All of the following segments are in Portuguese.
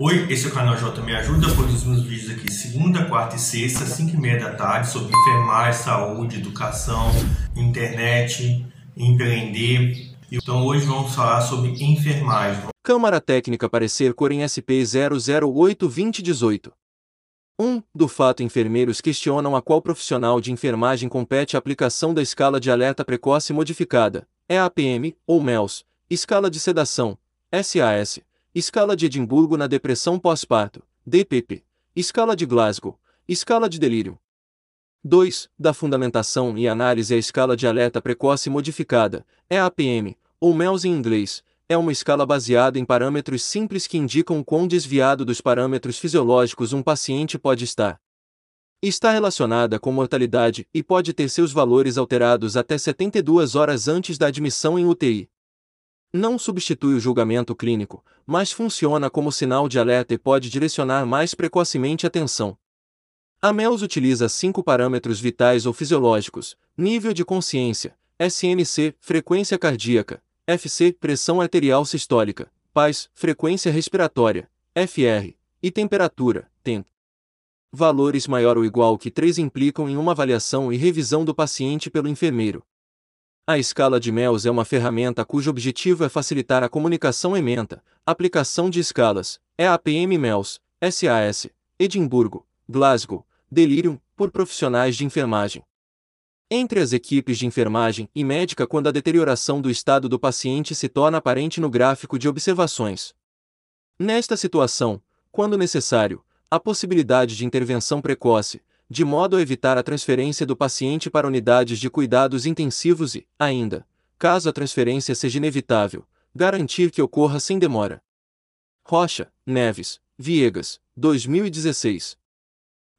Oi, esse é o canal J Me Ajuda, produzimos vídeos aqui segunda, quarta e sexta, 5 e meia da tarde, sobre enfermagem, saúde, educação, internet, empreender. Então hoje vamos falar sobre enfermagem. Câmara Técnica Parecer Corem SP 008-2018 1. Do fato enfermeiros questionam a qual profissional de enfermagem compete a aplicação da escala de alerta precoce modificada, EAPM, ou MELS, escala de sedação, SAS, escala de Edimburgo na depressão pós-parto, DPP, escala de Glasgow, escala de delírio. 2. Da fundamentação e análise à escala de alerta precoce modificada, EAPM, ou MELS em inglês, é uma escala baseada em parâmetros simples que indicam quão desviado dos parâmetros fisiológicos um paciente pode estar. Está relacionada com mortalidade e pode ter seus valores alterados até 72 horas antes da admissão em UTI. Não substitui o julgamento clínico, mas funciona como sinal de alerta e pode direcionar mais precocemente a atenção. A MELS utiliza cinco parâmetros vitais ou fisiológicos: nível de consciência, SNC, frequência cardíaca, FC, pressão arterial sistólica, PAS, frequência respiratória, FR, e temperatura, TEMP. Valores maior ou igual que 3 implicam em uma avaliação e revisão do paciente pelo enfermeiro. A escala de MELS é uma ferramenta cujo objetivo é facilitar a comunicação ementa, aplicação de escalas, EAPM MELS, SAS, Edimburgo, Glasgow, Delirium, por profissionais de enfermagem entre as equipes de enfermagem e médica quando a deterioração do estado do paciente se torna aparente no gráfico de observações. Nesta situação, quando necessário, a possibilidade de intervenção precoce, de modo a evitar a transferência do paciente para unidades de cuidados intensivos e, ainda, caso a transferência seja inevitável, garantir que ocorra sem demora. Rocha, Neves, Viegas, 2016.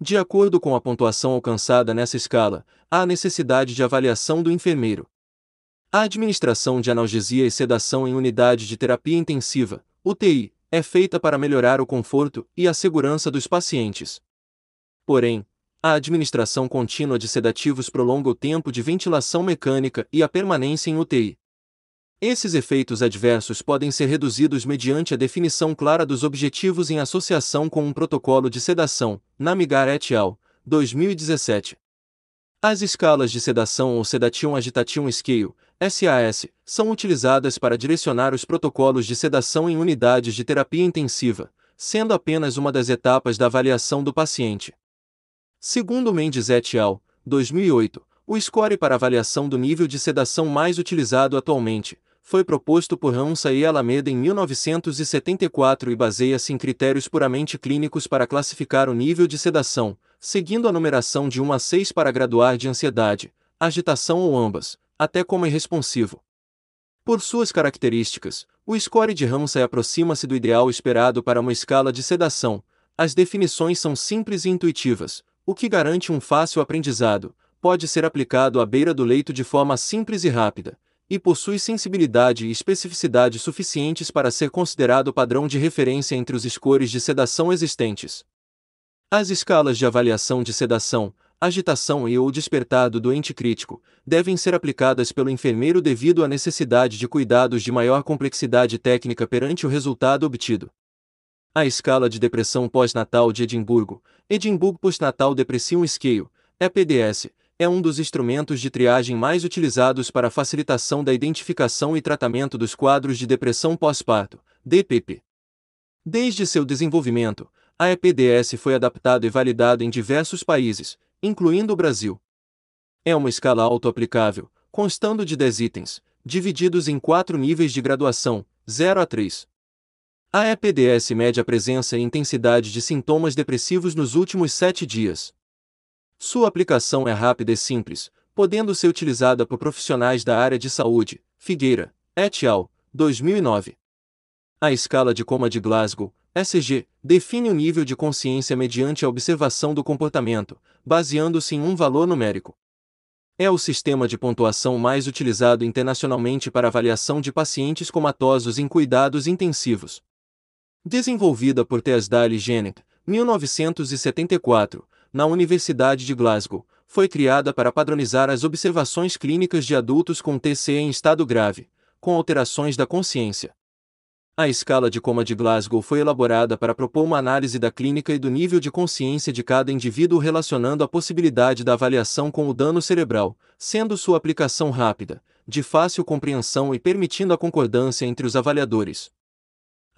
De acordo com a pontuação alcançada nessa escala, há necessidade de avaliação do enfermeiro. A administração de analgesia e sedação em unidade de terapia intensiva, UTI, é feita para melhorar o conforto e a segurança dos pacientes. Porém, a administração contínua de sedativos prolonga o tempo de ventilação mecânica e a permanência em UTI. Esses efeitos adversos podem ser reduzidos mediante a definição clara dos objetivos em associação com um protocolo de sedação, Namigar et al., 2017. As escalas de sedação ou Sedation Agitation Scale, SAS, são utilizadas para direcionar os protocolos de sedação em unidades de terapia intensiva, sendo apenas uma das etapas da avaliação do paciente. Segundo Mendes et al., 2008, o score para avaliação do nível de sedação mais utilizado atualmente, foi proposto por Hansa e Alameda em 1974 e baseia-se em critérios puramente clínicos para classificar o nível de sedação, seguindo a numeração de 1 a 6 para graduar de ansiedade, agitação ou ambas, até como irresponsivo. Por suas características, o score de Ramsay aproxima-se do ideal esperado para uma escala de sedação. As definições são simples e intuitivas, o que garante um fácil aprendizado, pode ser aplicado à beira do leito de forma simples e rápida, e possui sensibilidade e especificidade suficientes para ser considerado padrão de referência entre os scores de sedação existentes. As escalas de avaliação de sedação, agitação e ou despertar do doente crítico devem ser aplicadas pelo enfermeiro devido à necessidade de cuidados de maior complexidade técnica perante o resultado obtido. A escala de depressão pós-natal de Edimburgo, Edimburgo Postnatal Depression Scale, EPDS, é um dos instrumentos de triagem mais utilizados para a facilitação da identificação e tratamento dos quadros de depressão pós-parto, DPP. Desde seu desenvolvimento, a EPDS foi adaptado e validado em diversos países, incluindo o Brasil. É uma escala auto-aplicável, constando de 10 itens, divididos em quatro níveis de graduação, 0 a 3. A EPDS mede a presença e intensidade de sintomas depressivos nos últimos sete dias. Sua aplicação é rápida e simples, podendo ser utilizada por profissionais da área de saúde. Figueira, et al., 2009. A escala de coma de Glasgow, SG, define o nível de consciência mediante a observação do comportamento, baseando-se em um valor numérico. É o sistema de pontuação mais utilizado internacionalmente para avaliação de pacientes comatosos em cuidados intensivos. Desenvolvida por Teasdale Gennett, 1974, na Universidade de Glasgow, foi criada para padronizar as observações clínicas de adultos com TCE em estado grave, com alterações da consciência. A escala de coma de Glasgow foi elaborada para propor uma análise da clínica e do nível de consciência de cada indivíduo relacionando a possibilidade da avaliação com o dano cerebral, sendo sua aplicação rápida, de fácil compreensão e permitindo a concordância entre os avaliadores.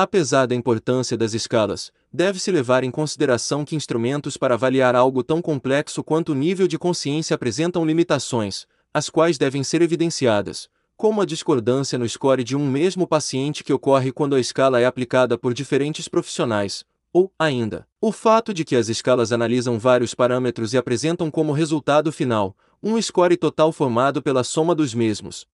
Apesar da importância das escalas, deve-se levar em consideração que instrumentos para avaliar algo tão complexo quanto o nível de consciência apresentam limitações, as quais devem ser evidenciadas, como a discordância no score de um mesmo paciente que ocorre quando a escala é aplicada por diferentes profissionais, ou, ainda, o fato de que as escalas analisam vários parâmetros e apresentam como resultado final um score total formado pela soma dos mesmos.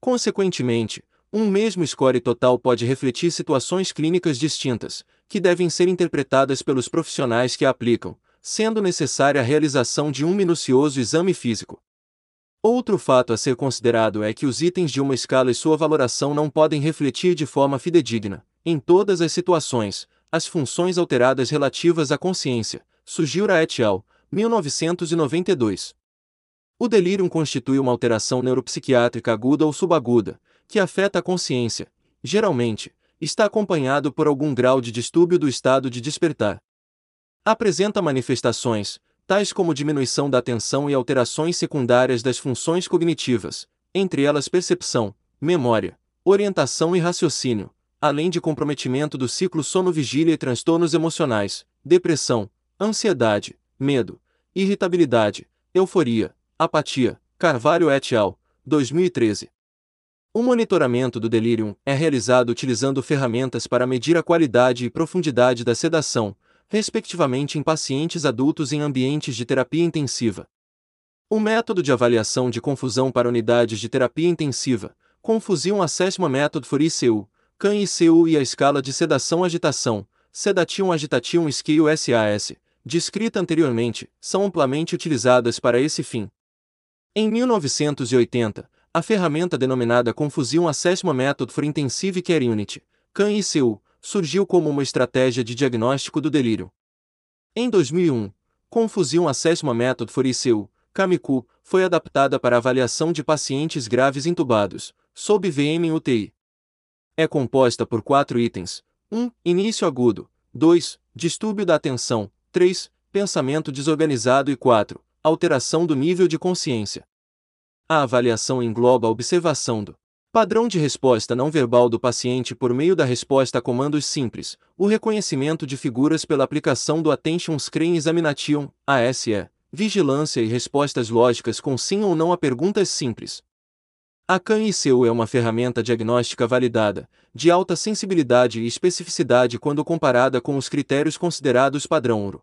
Consequentemente, um mesmo score total pode refletir situações clínicas distintas, que devem ser interpretadas pelos profissionais que a aplicam, sendo necessária a realização de um minucioso exame físico. Outro fato a ser considerado é que os itens de uma escala e sua valoração não podem refletir de forma fidedigna, em todas as situações, as funções alteradas relativas à consciência. Sugiura et al., 1992. O delírio constitui uma alteração neuropsiquiátrica aguda ou subaguda, que afeta a consciência. Geralmente, está acompanhado por algum grau de distúrbio do estado de despertar. Apresenta manifestações, tais como diminuição da atenção e alterações secundárias das funções cognitivas, entre elas percepção, memória, orientação e raciocínio, além de comprometimento do ciclo sono-vigília e transtornos emocionais, depressão, ansiedade, medo, irritabilidade, euforia, apatia. Carvalho et al., 2013. O monitoramento do delírio é realizado utilizando ferramentas para medir a qualidade e profundidade da sedação, respectivamente em pacientes adultos em ambientes de terapia intensiva. O método de avaliação de confusão para unidades de terapia intensiva, Confusion Assessment Method for ICU, CAN-ICU e a escala de sedação-agitação, Sedation Agitation Scale SAS, descrita anteriormente, são amplamente utilizadas para esse fim. Em 1980, a ferramenta denominada Confusion Assessment Method for Intensive Care Unit, CAN-ICU, surgiu como uma estratégia de diagnóstico do delírio. Em 2001, Confusion Assessment Method for ICU, CAMICU, foi adaptada para avaliação de pacientes graves intubados, sob VM UTI. É composta por quatro itens: 1. Início agudo. 2. Distúrbio da atenção. 3. Pensamento desorganizado. E 4. Alteração do nível de consciência. A avaliação engloba a observação do Padrão de resposta não verbal do paciente por meio da resposta a comandos simples, o reconhecimento de figuras pela aplicação do Attention Screen Examination, ASE, vigilância e respostas lógicas com sim ou não a perguntas simples. A CAN-ICU é uma ferramenta diagnóstica validada, de alta sensibilidade e especificidade quando comparada com os critérios considerados padrão ouro.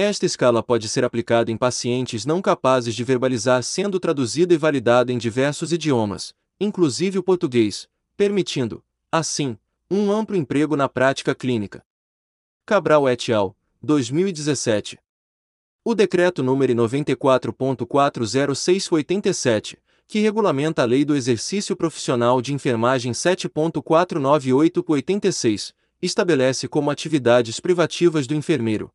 Esta escala pode ser aplicada em pacientes não capazes de verbalizar sendo traduzida e validada em diversos idiomas, inclusive o português, permitindo, assim, um amplo emprego na prática clínica. Cabral et al., 2017. O decreto número 94.40687, que regulamenta a Lei do Exercício Profissional de Enfermagem 7.498-86, estabelece como atividades privativas do enfermeiro.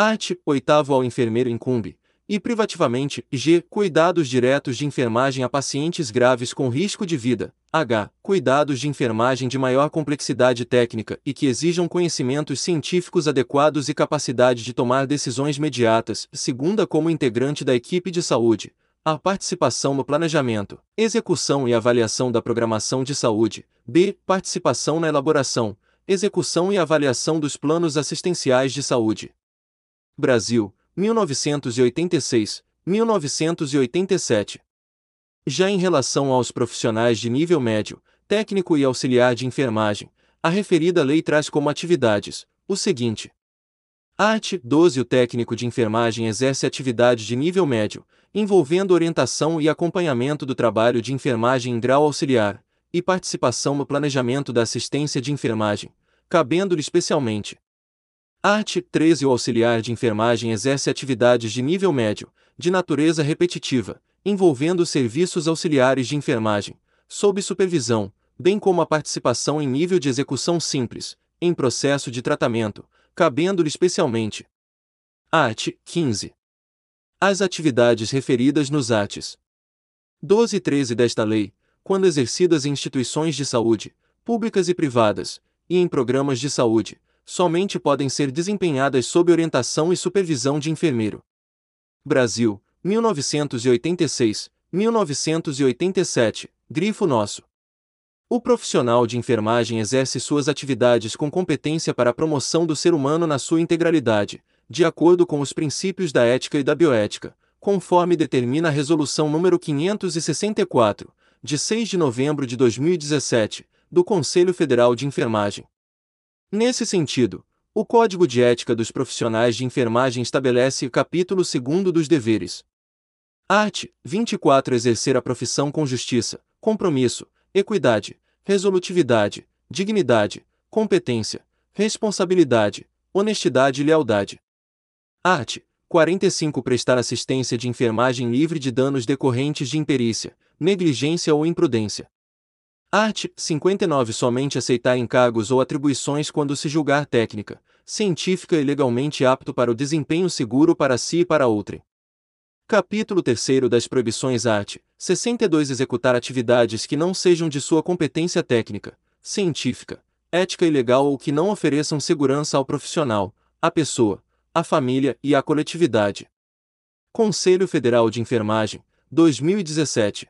Art. 8 ao enfermeiro incumbe, e privativamente, G. Cuidados diretos de enfermagem a pacientes graves com risco de vida, H. Cuidados de enfermagem de maior complexidade técnica e que exijam conhecimentos científicos adequados e capacidade de tomar decisões imediatas, segunda como integrante da equipe de saúde, a participação no planejamento, execução e avaliação da programação de saúde, B. Participação na elaboração, execução e avaliação dos planos assistenciais de saúde. Brasil, 1986, 1987. Já em relação aos profissionais de nível médio, técnico e auxiliar de enfermagem, a referida lei traz como atividades o seguinte: Art. 12 O técnico de enfermagem exerce atividade de nível médio, envolvendo orientação e acompanhamento do trabalho de enfermagem em grau auxiliar, e participação no planejamento da assistência de enfermagem, cabendo-lhe especialmente Art. 13 O auxiliar de enfermagem exerce atividades de nível médio, de natureza repetitiva, envolvendo serviços auxiliares de enfermagem, sob supervisão, bem como a participação em nível de execução simples, em processo de tratamento, cabendo-lhe especialmente. Art. 15. As atividades referidas nos arts. 12 e 13 desta lei, quando exercidas em instituições de saúde, públicas e privadas, e em programas de saúde, somente podem ser desempenhadas sob orientação e supervisão de enfermeiro. Brasil, 1986, 1987, grifo nosso. O profissional de enfermagem exerce suas atividades com competência para a promoção do ser humano na sua integralidade, de acordo com os princípios da ética e da bioética, conforme determina a Resolução nº 564, de 6 de novembro de 2017, do Conselho Federal de Enfermagem. Nesse sentido, o Código de Ética dos Profissionais de Enfermagem estabelece o capítulo 2 dos deveres. Art. 24 Exercer a profissão com justiça, compromisso, equidade, resolutividade, dignidade, competência, responsabilidade, honestidade e lealdade. Art. 45 Prestar assistência de enfermagem livre de danos decorrentes de imperícia, negligência ou imprudência. Art. 59 Somente aceitar encargos ou atribuições quando se julgar técnica, científica e legalmente apto para o desempenho seguro para si e para outrem. Capítulo 3 das Proibições Art. 62 Executar atividades que não sejam de sua competência técnica, científica, ética e legal ou que não ofereçam segurança ao profissional, à pessoa, à família e à coletividade. Conselho Federal de Enfermagem, 2017.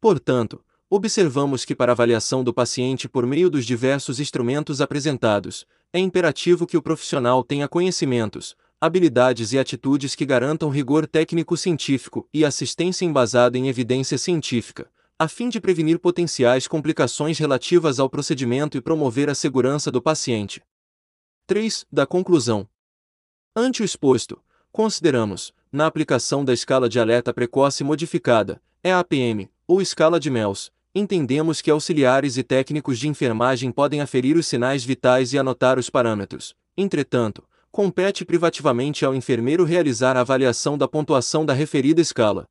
Portanto, observamos que para avaliação do paciente por meio dos diversos instrumentos apresentados, é imperativo que o profissional tenha conhecimentos, habilidades e atitudes que garantam rigor técnico-científico e assistência embasada em evidência científica, a fim de prevenir potenciais complicações relativas ao procedimento e promover a segurança do paciente. 3. Da conclusão. Ante o exposto, consideramos, na aplicação da escala de alerta precoce modificada, EAPM, ou escala de MELS, entendemos que auxiliares e técnicos de enfermagem podem aferir os sinais vitais e anotar os parâmetros. Entretanto, compete privativamente ao enfermeiro realizar a avaliação da pontuação da referida escala.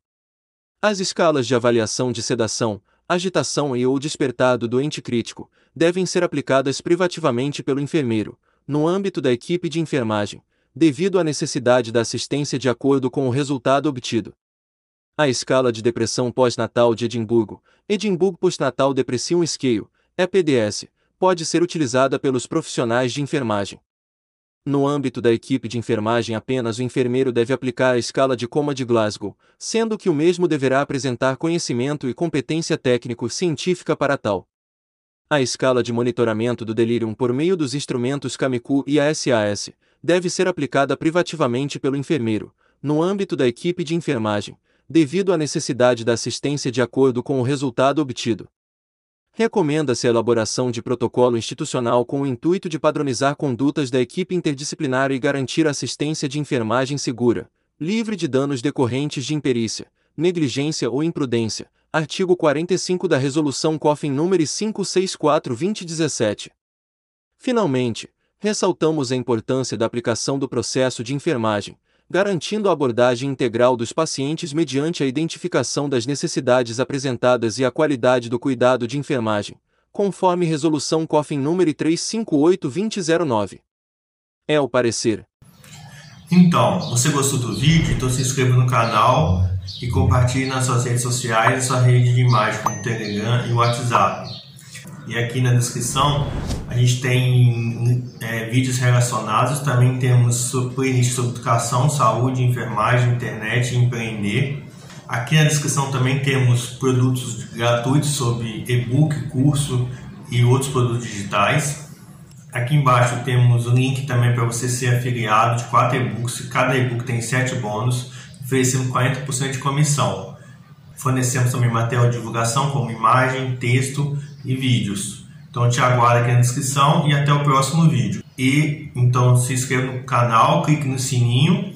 As escalas de avaliação de sedação, agitação e ou despertar do doente crítico devem ser aplicadas privativamente pelo enfermeiro, no âmbito da equipe de enfermagem, devido à necessidade da assistência de acordo com o resultado obtido. A escala de depressão pós-natal de Edimburgo, Edimburgo Postnatal Depression Scale, EPDS, pode ser utilizada pelos profissionais de enfermagem. No âmbito da equipe de enfermagem, apenas o enfermeiro deve aplicar a escala de coma de Glasgow, sendo que o mesmo deverá apresentar conhecimento e competência técnico-científica para tal. A escala de monitoramento do delírio por meio dos instrumentos CAMICU e ASAS deve ser aplicada privativamente pelo enfermeiro, no âmbito da equipe de enfermagem, devido à necessidade da assistência de acordo com o resultado obtido. Recomenda-se a elaboração de protocolo institucional com o intuito de padronizar condutas da equipe interdisciplinar e garantir assistência de enfermagem segura, livre de danos decorrentes de imperícia, negligência ou imprudência. Artigo 45 da Resolução COFIN nº 564-2017. Finalmente, ressaltamos a importância da aplicação do processo de enfermagem, garantindo a abordagem integral dos pacientes mediante a identificação das necessidades apresentadas e a qualidade do cuidado de enfermagem, conforme Resolução COFIN número 358-2009. É o parecer. Então, você gostou do vídeo? Então se inscreva no canal e compartilhe nas suas redes sociais e sua rede de imagem como Telegram e WhatsApp. E aqui na descrição a gente tem é, vídeos relacionados, também temos playlist sobre educação, saúde, enfermagem, internet e empreender. Aqui na descrição também temos produtos gratuitos sobre e-book, curso e outros produtos digitais. Aqui embaixo temos o link também para você ser afiliado de quatro e-books. Cada e-book tem sete bônus, oferecendo 40% de comissão. Fornecemos também material de divulgação como imagem, texto e vídeos. Então te aguardo aqui na descrição e até o próximo vídeo. E então se inscreva no canal, clique no sininho